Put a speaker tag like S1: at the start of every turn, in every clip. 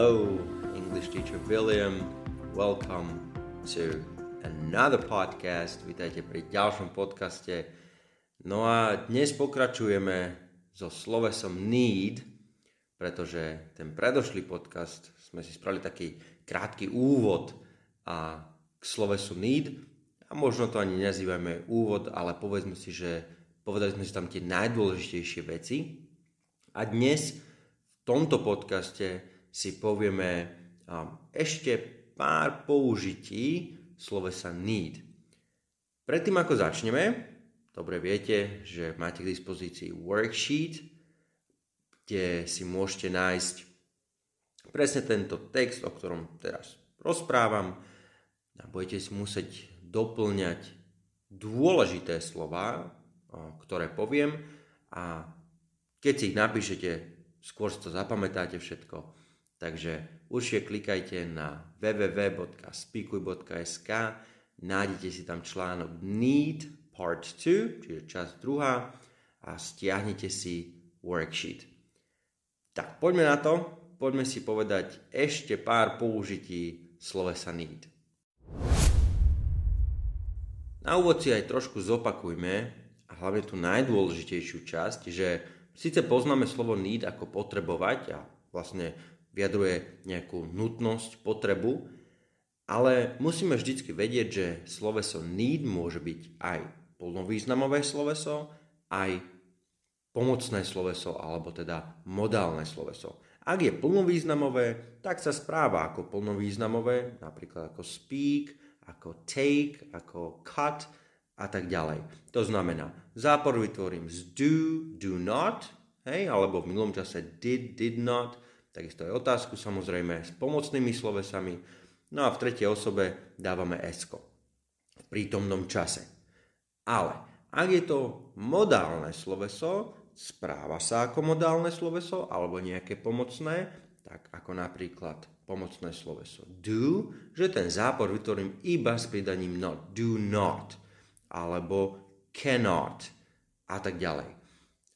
S1: Hello, English teacher William. Welcome to another podcast. Vítajte pri ďalšom podcaste. No a dnes pokračujeme so slovesom need, pretože ten predošlý podcast sme si spravili taký krátky úvod a k slovesu need a možno to ani nazývame úvod, ale povedzme si, že povedali sme si tam tie najdôležitejšie veci. A dnes v tomto podcaste si povieme ešte pár použití slovesa need. Predtým ako začneme, dobre viete, že máte k dispozícii worksheet, kde si môžete nájsť presne tento text, o ktorom teraz rozprávam. A budete si musieť doplňať dôležité slova, ktoré poviem. A keď si ich napíšete, skôr si to zapamätáte všetko Takže určite klikajte na www.speakuj.sk, nájdete si tam článok Need Part 2, čiže časť druhá a stiahnete si worksheet. Tak poďme na to, poďme si povedať ešte pár použití slovesa need. Na úvod si aj trošku zopakujme, a hlavne tú najdôležitejšiu časť, že síce poznáme slovo need ako potrebovať a vlastne vyjadruje nejakú nutnosť, potrebu, ale musíme vždycky vedieť, že sloveso need môže byť aj plnovýznamové sloveso, aj pomocné sloveso, alebo teda modálne sloveso. Ak je plnovýznamové, tak sa správa ako plnovýznamové, napríklad ako speak, ako take, ako cut a tak ďalej. To znamená, zápor vytvorím z do, do not, hej, alebo v minulom čase did, did not, takisto aj otázku samozrejme s pomocnými slovesami. No a v tretej osobe dávame esko v prítomnom čase. Ale ak je to modálne sloveso, správa sa ako modálne sloveso alebo nejaké pomocné, tak ako napríklad pomocné sloveso do, že ten zápor vytvorím iba s pridaním not, do not, alebo cannot a tak ďalej.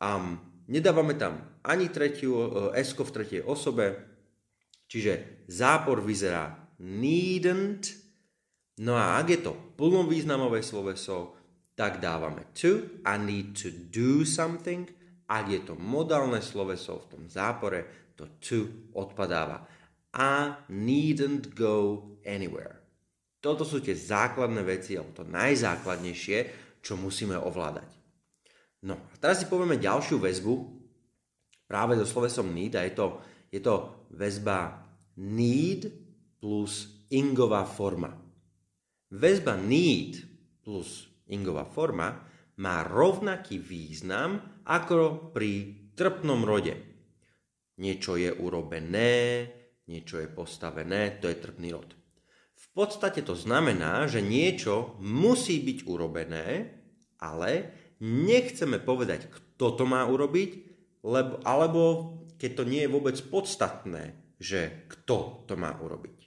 S1: Um, Nedávame tam ani tretiu, e, S v tretej osobe, čiže zápor vyzerá needn't, no a ak je to plnovýznamové sloveso, tak dávame to, I need to do something, ak je to modálne sloveso v tom zápore, to to odpadáva. I needn't go anywhere. Toto sú tie základné veci, alebo to najzákladnejšie, čo musíme ovládať. No a teraz si povieme ďalšiu väzbu práve so slovesom need a je to, je to väzba need plus ingová forma. Väzba need plus ingová forma má rovnaký význam ako pri trpnom rode. Niečo je urobené, niečo je postavené, to je trpný rod. V podstate to znamená, že niečo musí byť urobené, ale nechceme povedať, kto to má urobiť, lebo, alebo keď to nie je vôbec podstatné, že kto to má urobiť.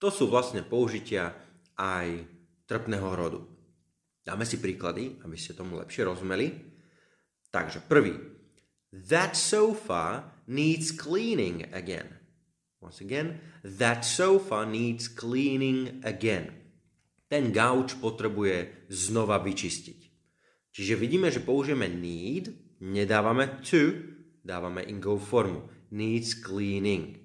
S1: To sú vlastne použitia aj trpného rodu. Dáme si príklady, aby ste tomu lepšie rozumeli. Takže prvý. That sofa needs cleaning again. Once again, that sofa needs cleaning again. Ten gauč potrebuje znova vyčistiť. Čiže vidíme, že použijeme need, nedávame to, dávame in go formu. Needs cleaning.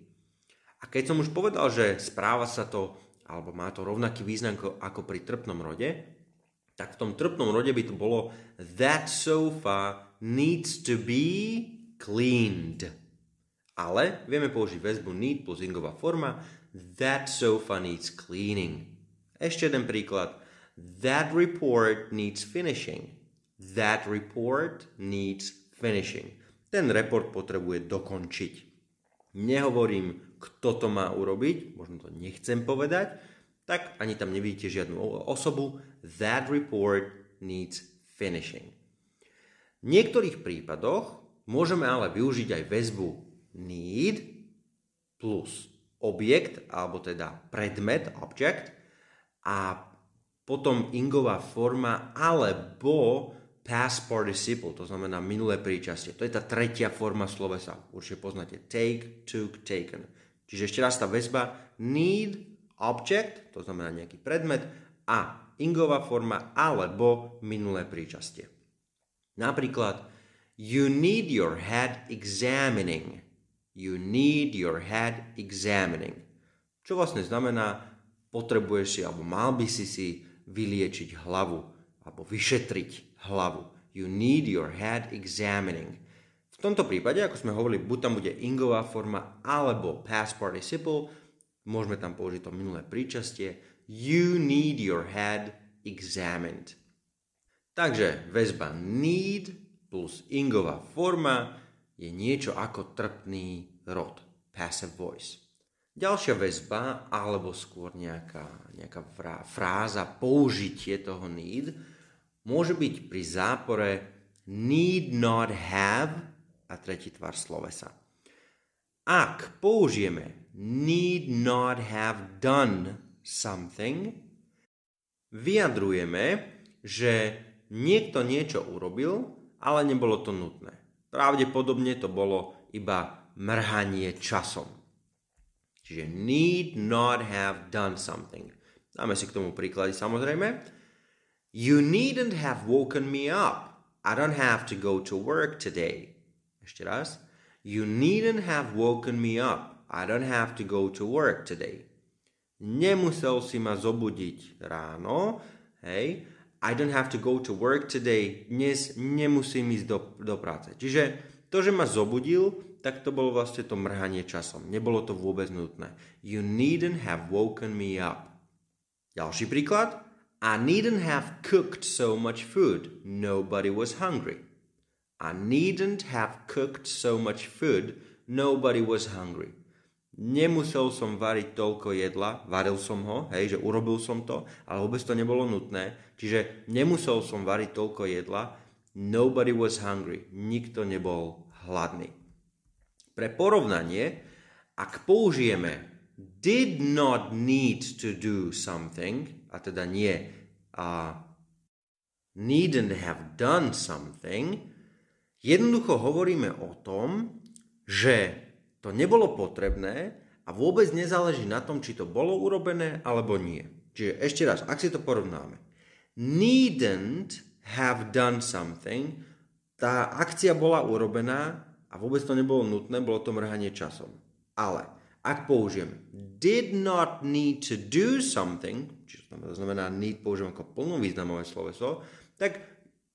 S1: A keď som už povedal, že správa sa to, alebo má to rovnaký význam ako pri trpnom rode, tak v tom trpnom rode by to bolo that sofa needs to be cleaned. Ale vieme použiť väzbu need plus ingová forma that sofa needs cleaning. Ešte jeden príklad. That report needs finishing. That report needs finishing. Ten report potrebuje dokončiť. Nehovorím, kto to má urobiť, možno to nechcem povedať, tak ani tam nevidíte žiadnu osobu. That report needs finishing. V niektorých prípadoch môžeme ale využiť aj väzbu need plus objekt, alebo teda predmet, object, a potom ingová forma alebo past participle, to znamená minulé príčastie. To je tá tretia forma slovesa. Určite poznáte. Take, took, taken. Čiže ešte raz tá väzba need, object, to znamená nejaký predmet, a ingová forma alebo minulé príčastie. Napríklad, you need your head examining. You need your head examining. Čo vlastne znamená, potrebuješ si, alebo mal by si si vyliečiť hlavu, alebo vyšetriť hlavu. You need your head examining. V tomto prípade, ako sme hovorili, buď tam bude ingová forma alebo past participle, môžeme tam použiť to minulé príčastie. You need your head examined. Takže väzba need plus ingová forma je niečo ako trpný rod, passive voice. Ďalšia väzba, alebo skôr nejaká, nejaká fráza, použitie toho need, môže byť pri zápore need not have a tretí tvar slovesa. Ak použijeme need not have done something, vyjadrujeme, že niekto niečo urobil, ale nebolo to nutné. Pravdepodobne to bolo iba mrhanie časom. Čiže need not have done something. Dáme si k tomu príklady samozrejme. You needn't have woken me up. I don't have to go to work today. Ešte raz. You needn't have woken me up. I don't have to go to work today. Nemusel si ma zobudiť ráno. Hej. I don't have to go to work today. Dnes nemusím ísť do, do práce. Čiže to, že ma zobudil, tak to bolo vlastne to mrhanie časom. Nebolo to vôbec nutné. You needn't have woken me up. Ďalší príklad. I needn't have cooked so much food. Nobody was hungry. I needn't have cooked so much food. Nobody was hungry. Nemusel som variť toľko jedla, varil som ho, hej, že urobil som to, ale vôbec to nebolo nutné. Čiže nemusel som variť toľko jedla, nobody was hungry. Nikto nebol hladný. Pre porovnanie, ak použijeme did not need to do something, a teda nie uh, needn't have done something, jednoducho hovoríme o tom, že to nebolo potrebné a vôbec nezáleží na tom, či to bolo urobené alebo nie. Čiže ešte raz, ak si to porovnáme. Needn't have done something, tá akcia bola urobená a vôbec to nebolo nutné, bolo to mrhanie časom. Ale ak použijem did not need to do something, čiže to znamená need použijem ako plnovýznamové sloveso, tak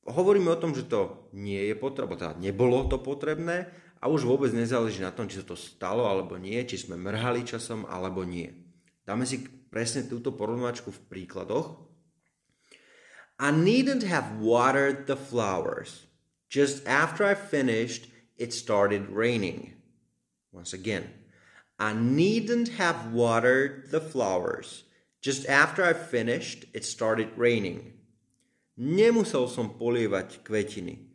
S1: hovoríme o tom, že to nie je potrebné, teda nebolo to potrebné a už vôbec nezáleží na tom, či sa to stalo alebo nie, či sme mrhali časom alebo nie. Dáme si presne túto porovnáčku v príkladoch. I needn't have watered the flowers. Just after I finished, it started raining. Once again, I needn't have watered the flowers. Just after I finished, it started raining. Nemusel som polievať kvetiny.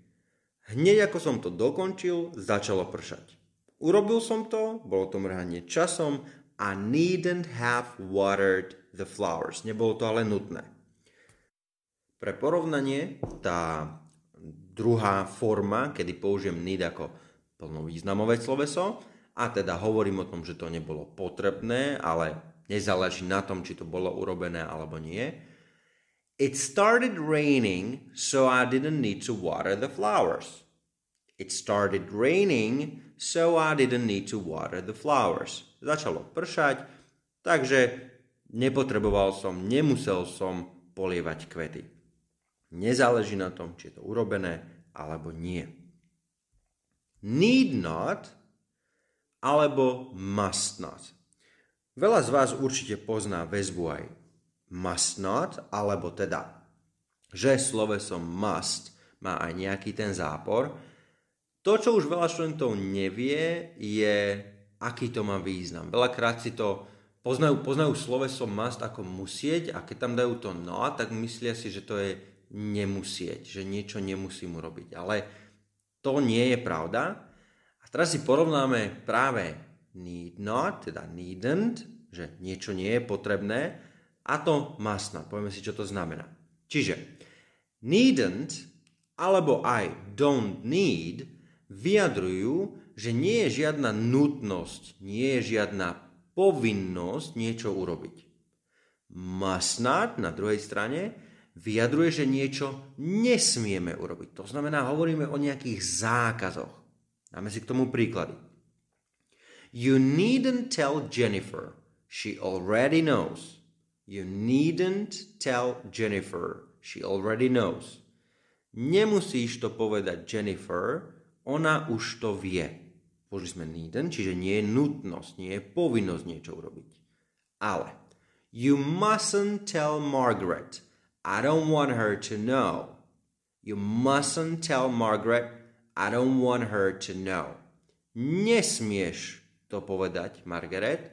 S1: Hneď ako som to dokončil, začalo pršať. Urobil som to, bolo to mrhanie časom I needn't have watered the flowers. Nebolo to ale nutné. Pre porovnanie, tá druhá forma, kedy použijem need ako plnovýznamové sloveso, a teda hovorím o tom, že to nebolo potrebné, ale nezáleží na tom, či to bolo urobené alebo nie. It started raining, so I didn't need to water the flowers. It started raining, so I didn't need to water the flowers. Začalo pršať, takže nepotreboval som, nemusel som polievať kvety. Nezáleží na tom, či je to urobené alebo nie. Need not alebo must not. Veľa z vás určite pozná väzbu aj must not, alebo teda, že slovesom must má aj nejaký ten zápor. To, čo už veľa študentov nevie, je, aký to má význam. Veľakrát si to poznajú, poznajú slovesom must ako musieť a keď tam dajú to no, tak myslia si, že to je nemusieť, že niečo nemusím urobiť. Ale to nie je pravda. A teraz si porovnáme práve need not, teda needn't, že niečo nie je potrebné, a to must not. Povieme si, čo to znamená. Čiže needn't alebo aj don't need vyjadrujú, že nie je žiadna nutnosť, nie je žiadna povinnosť niečo urobiť. Must not na druhej strane vyjadruje, že niečo nesmieme urobiť. To znamená, hovoríme o nejakých zákazoch. Dáme si k tomu príklady. You needn't tell Jennifer. She already knows. You needn't tell Jennifer. She already knows. Nemusíš to povedať Jennifer, ona už to vie. Použili sme needn't, čiže nie je nutnosť, nie je povinnosť niečo urobiť. Ale you mustn't tell Margaret. I don't want her to know. You mustn't tell Margaret. I don't want her to know. Nesmieš to povedať, Margaret.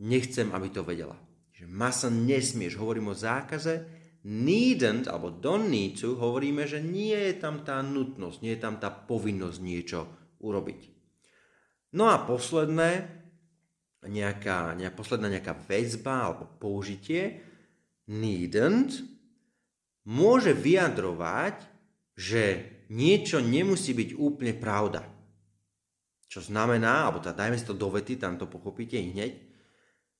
S1: Nechcem, aby to vedela. Že mustn't nesmieš. Hovorím o zákaze. Needn't, alebo don't need to, hovoríme, že nie je tam tá nutnosť, nie je tam tá povinnosť niečo urobiť. No a posledné, nejaká, nejaká, posledná nejaká väzba alebo použitie, needn't, môže vyjadrovať, že niečo nemusí byť úplne pravda. Čo znamená, alebo teda dajme si to do vety, tam to pochopíte hneď.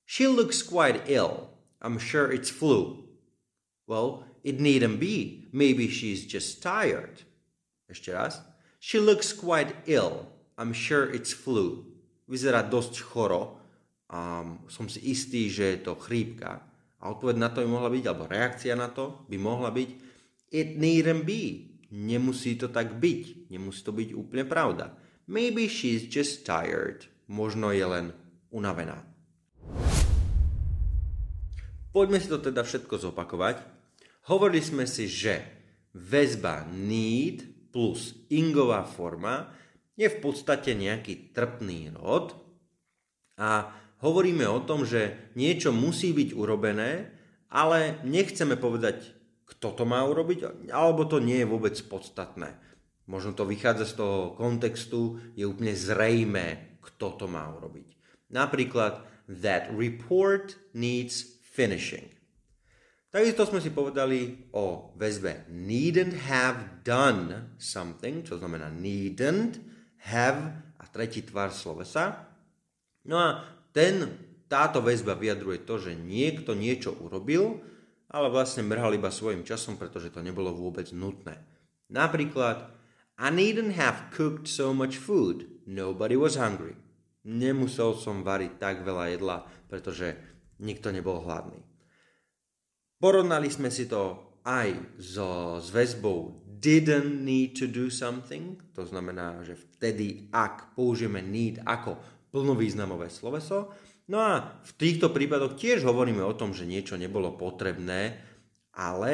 S1: She looks quite ill. I'm sure it's flu. Well, it needn't be. Maybe she's just tired. Ešte raz. She looks quite ill. I'm sure it's flu. Vyzerá dosť choro a som si istý, že je to chrípka. A odpoveď na to by mohla byť, alebo reakcia na to by mohla byť It needn't be. Nemusí to tak byť. Nemusí to byť úplne pravda. Maybe she's just tired. Možno je len unavená. Poďme si to teda všetko zopakovať. Hovorili sme si, že väzba need plus ingová forma je v podstate nejaký trpný rod a hovoríme o tom, že niečo musí byť urobené, ale nechceme povedať, kto to má urobiť, alebo to nie je vôbec podstatné. Možno to vychádza z toho kontextu, je úplne zrejmé, kto to má urobiť. Napríklad, that report needs finishing. Takisto sme si povedali o väzbe needn't have done something, čo znamená needn't, have a tretí tvar slovesa. No a ten, táto väzba vyjadruje to, že niekto niečo urobil, ale vlastne mrhal iba svojim časom, pretože to nebolo vôbec nutné. Napríklad, I needn't have cooked so much food. Nobody was hungry. Nemusel som variť tak veľa jedla, pretože nikto nebol hladný. Porovnali sme si to aj so zväzbou didn't need to do something, to znamená, že vtedy, ak použijeme need ako plnovýznamové sloveso, no a v týchto prípadoch tiež hovoríme o tom, že niečo nebolo potrebné, ale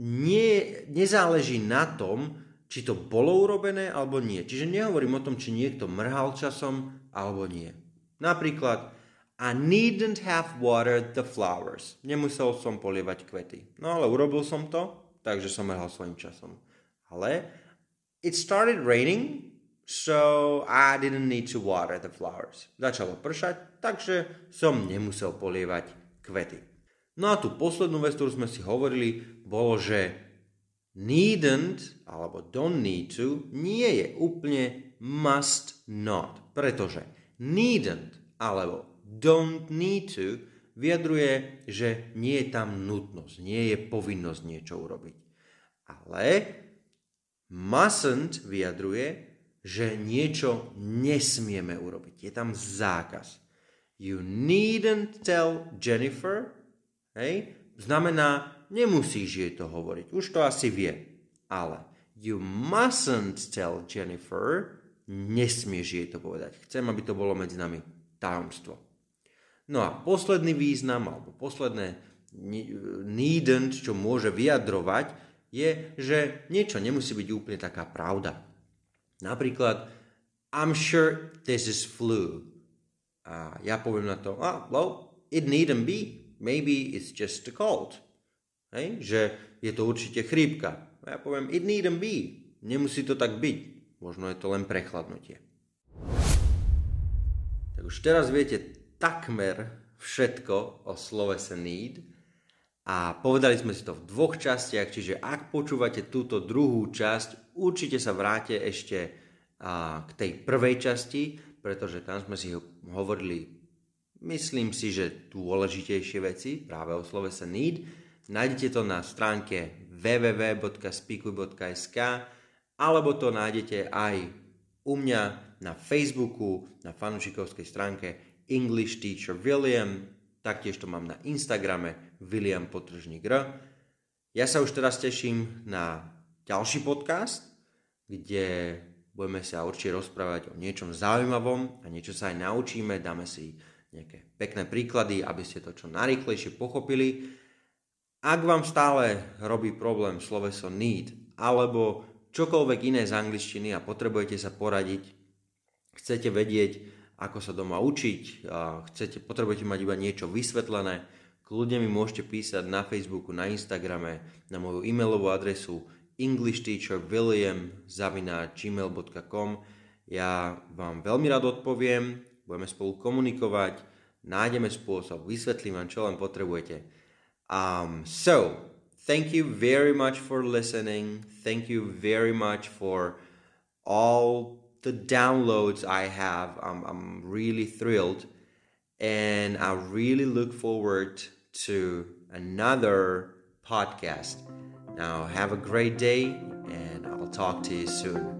S1: nie, nezáleží na tom, či to bolo urobené alebo nie. Čiže nehovorím o tom, či niekto mrhal časom alebo nie. Napríklad, I needn't have watered the flowers. Nemusel som polievať kvety. No ale urobil som to, takže som mrhal svojim časom. Ale it started raining, so I didn't need to water the flowers. Začalo pršať, takže som nemusel polievať kvety. No a tú poslednú vec, ktorú sme si hovorili, bolo, že needn't alebo don't need to nie je úplne must not, pretože needn't alebo don't need to vyjadruje, že nie je tam nutnosť, nie je povinnosť niečo urobiť. Ale mustn't vyjadruje, že niečo nesmieme urobiť. Je tam zákaz. You needn't tell Jennifer, hej, znamená, nemusíš jej to hovoriť. Už to asi vie. Ale you mustn't tell Jennifer, nesmieš jej to povedať. Chcem, aby to bolo medzi nami tajomstvo. No a posledný význam, alebo posledné needn't, čo môže vyjadrovať, je, že niečo nemusí byť úplne taká pravda. Napríklad, I'm sure this is flu. A ja poviem na to, ah, well, it needn't be. Maybe it's just a cold. Hej? Že je to určite chrípka. A ja poviem, it needn't be. Nemusí to tak byť. Možno je to len prechladnutie. Tak už teraz viete takmer všetko o slovese need A povedali sme si to v dvoch častiach, čiže ak počúvate túto druhú časť, určite sa vráte ešte k tej prvej časti, pretože tam sme si hovorili, myslím si, že dôležitejšie veci práve o sa need. Nájdete to na stránke www.speakuj.sk alebo to nájdete aj u mňa na Facebooku, na fanúšikovskej stránke English Teacher William, taktiež to mám na Instagrame William Potržník R. Ja sa už teraz teším na ďalší podcast, kde budeme sa určite rozprávať o niečom zaujímavom a niečo sa aj naučíme, dáme si nejaké pekné príklady, aby ste to čo najrychlejšie pochopili. Ak vám stále robí problém sloveso need alebo čokoľvek iné z angličtiny a potrebujete sa poradiť, chcete vedieť, ako sa doma učiť, chcete, potrebujete mať iba niečo vysvetlené, kľudne mi môžete písať na Facebooku, na Instagrame, na moju e-mailovú adresu englishteacherwilliam.gmail.com Ja vám veľmi rád odpoviem, budeme spolu komunikovať, nájdeme spôsob, vysvetlím vám, čo len potrebujete. Um, so, thank you very much for listening. Thank you very much for all the downloads I have. I'm, I'm really thrilled. And I really look forward to another podcast. Now, have a great day, and I'll talk to you soon.